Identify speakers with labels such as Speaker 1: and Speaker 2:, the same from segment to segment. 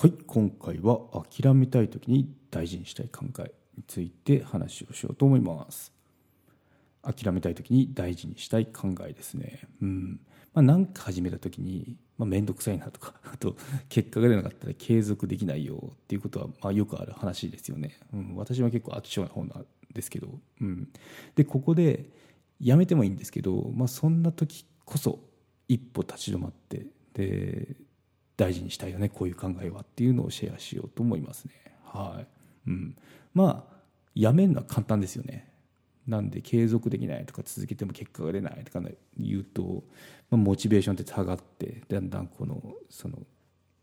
Speaker 1: はい今回は諦めたい時に大事にしたい考えについて話をしようと思います。諦めたい時に大事にしたい考えですね。うん。まあ、何か始めた時にまあ、面倒くさいなとか あと結果が出なかったら継続できないよっていうことはまあよくある話ですよね、うん、私は結構飽き性な方なんですけど、うん、でここでやめてもいいんですけど、まあ、そんな時こそ一歩立ち止まってで大事にしたいよねこういう考えはっていうのをシェアしようと思いますね。はいうん、まあやめるのは簡単ですよね。なんで継続できないとか続けても結果が出ないとか言うと、まあ、モチベーションって下がってだんだんこのその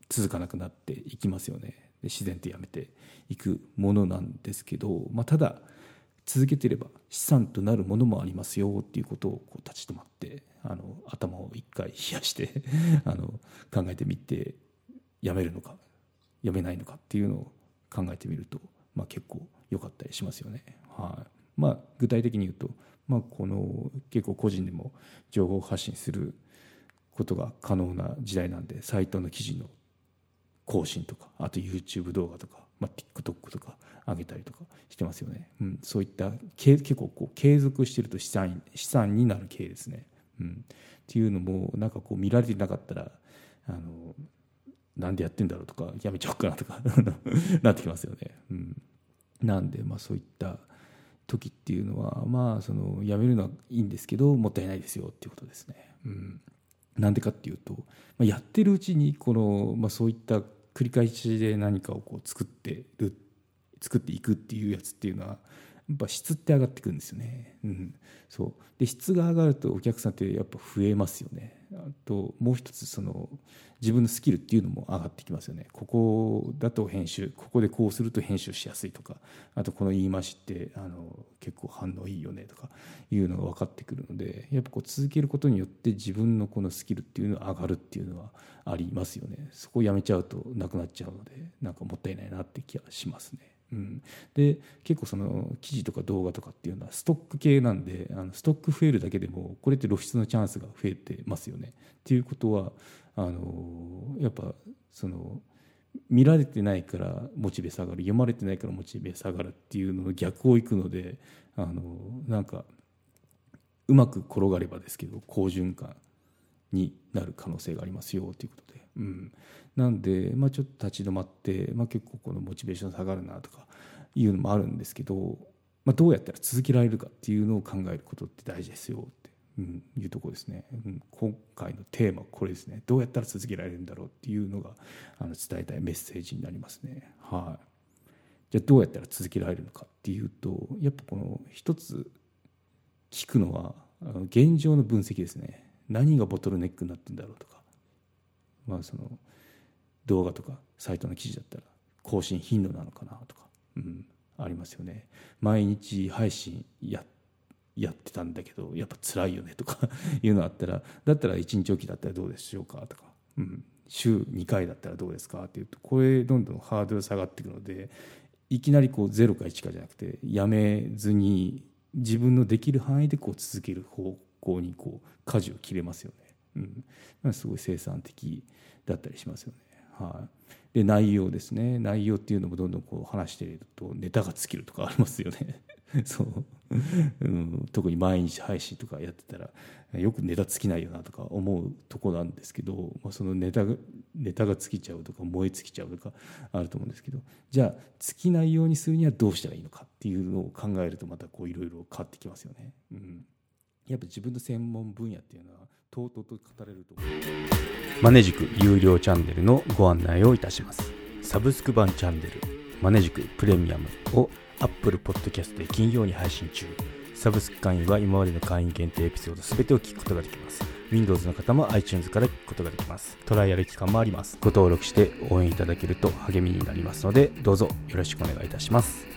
Speaker 1: 続かなくなっていきますよねで自然とやめていくものなんですけど、まあ、ただ続けてれば資産となるものもありますよっていうことをこう立ち止まってあの回冷やしてあの考えてみてやめるのかやめないのかっていうのを考えてみると、まあ、結構良かったりしますよね。はい。まあ、具体的に言うと、まあ、この結構個人でも情報発信することが可能な時代なんでサイトの記事の更新とかあと YouTube 動画とか、まあ、TikTok とか上げたりとかしてますよね、うん、そういった結構こう継続してると資産資産になる系ですね、うん、っていうのもなんかこう見られてなかったらあのなんでやってんだろうとかやめちゃおうかなとか なってきますよね、うん、なんでまあそういった時っていうのはまあそのやめるのはいいんですけどもったいないですよっていうことですね。うん、なんでかっていうと、まあ、やってるうちにこの、まあ、そういった繰り返しで何かをこう作ってる作っていくっていうやつっていうのはやっぱ質って上がってくるんですよね。うん、そうで質が上がるとお客さんってやっぱ増えますよね。あともう一つその自分のスキルっていうのも上がってきますよね。ここだと編集ここでこうすると編集しやすいとかあとこの言い回しってあの結構反応いいよねとかいうのが分かってくるのでやっぱこう続けることによって自分のこのスキルっていうのが上がるっていうのはありますよね。そこをやめちゃうとなくなっちゃうのでなんかもったいないなって気がしますね。うん、で結構その記事とか動画とかっていうのはストック系なんであのストック増えるだけでもこれって露出のチャンスが増えてますよね。っていうことはあのやっぱその見られてないからモチベ下がる読まれてないからモチベ下がるっていうのの逆をいくのであのなんかうまく転がればですけど好循環になる可能性がありますよということで、うん、なんで、まあ、ちょっと立ち止まって、まあ、結構このモチベーション下がるなとかいうのもあるんですけど、まあ、どうやったら続けられるかっていうのを考えることって大事ですよって、うん、いうとこですね、うん、今回のテーマこれですね。どうやったら続けられるんだろうっていうのがあの伝えたいメッセージになりますね。はい。じゃあどうやったら続けられるのかっていうとやっぱこの一つ聞くのは現状の分析ですね。何がボトルネックになってんだろうとか。まあその動画とかサイトの記事だったら更新頻度なのかなとか、うん、ありますよね。毎日配信ややってたんだけどやっぱ辛いよねとか いうのあったらだったら1日おきだったらどうでしょうかとか、うん、週2回だったらどうですかっていうとこれどんどんハードル下がっていくのでいきなりこう0か1かじゃなくてやめずに自分のできる範囲でこう続ける方向にこう舵を切れますよね、うん、すごい生産的だったりしますよね。はい、で内容ですね。内容っていうのもどんどんこう話しているとネタが尽きるとかありますよね。そう、うん、特に毎日配信とかやってたらよくネタ尽きないよなとか思うとこなんですけど、まあ、そのネタネタが尽きちゃうとか燃え尽きちゃうとかあると思うんですけどじゃあ尽きないようにするにはどうしたらいいのかっていうのを考えるとまたこういろいろ変わってきますよね。うん。やっぱ自分の専門分野っていうのはとうとうと語れると
Speaker 2: マネジク有料チャンネルのご案内をいたします。サブスク版チャンネルマネジクプレミアムを Apple Podcast で金曜に配信中。サブスク会員は今までの会員限定エピソード全てを聞くことができます。Windows の方も iTunes から聞くことができます。トライアル期間もあります。ご登録して応援いただけると励みになりますのでどうぞよろしくお願いいたします。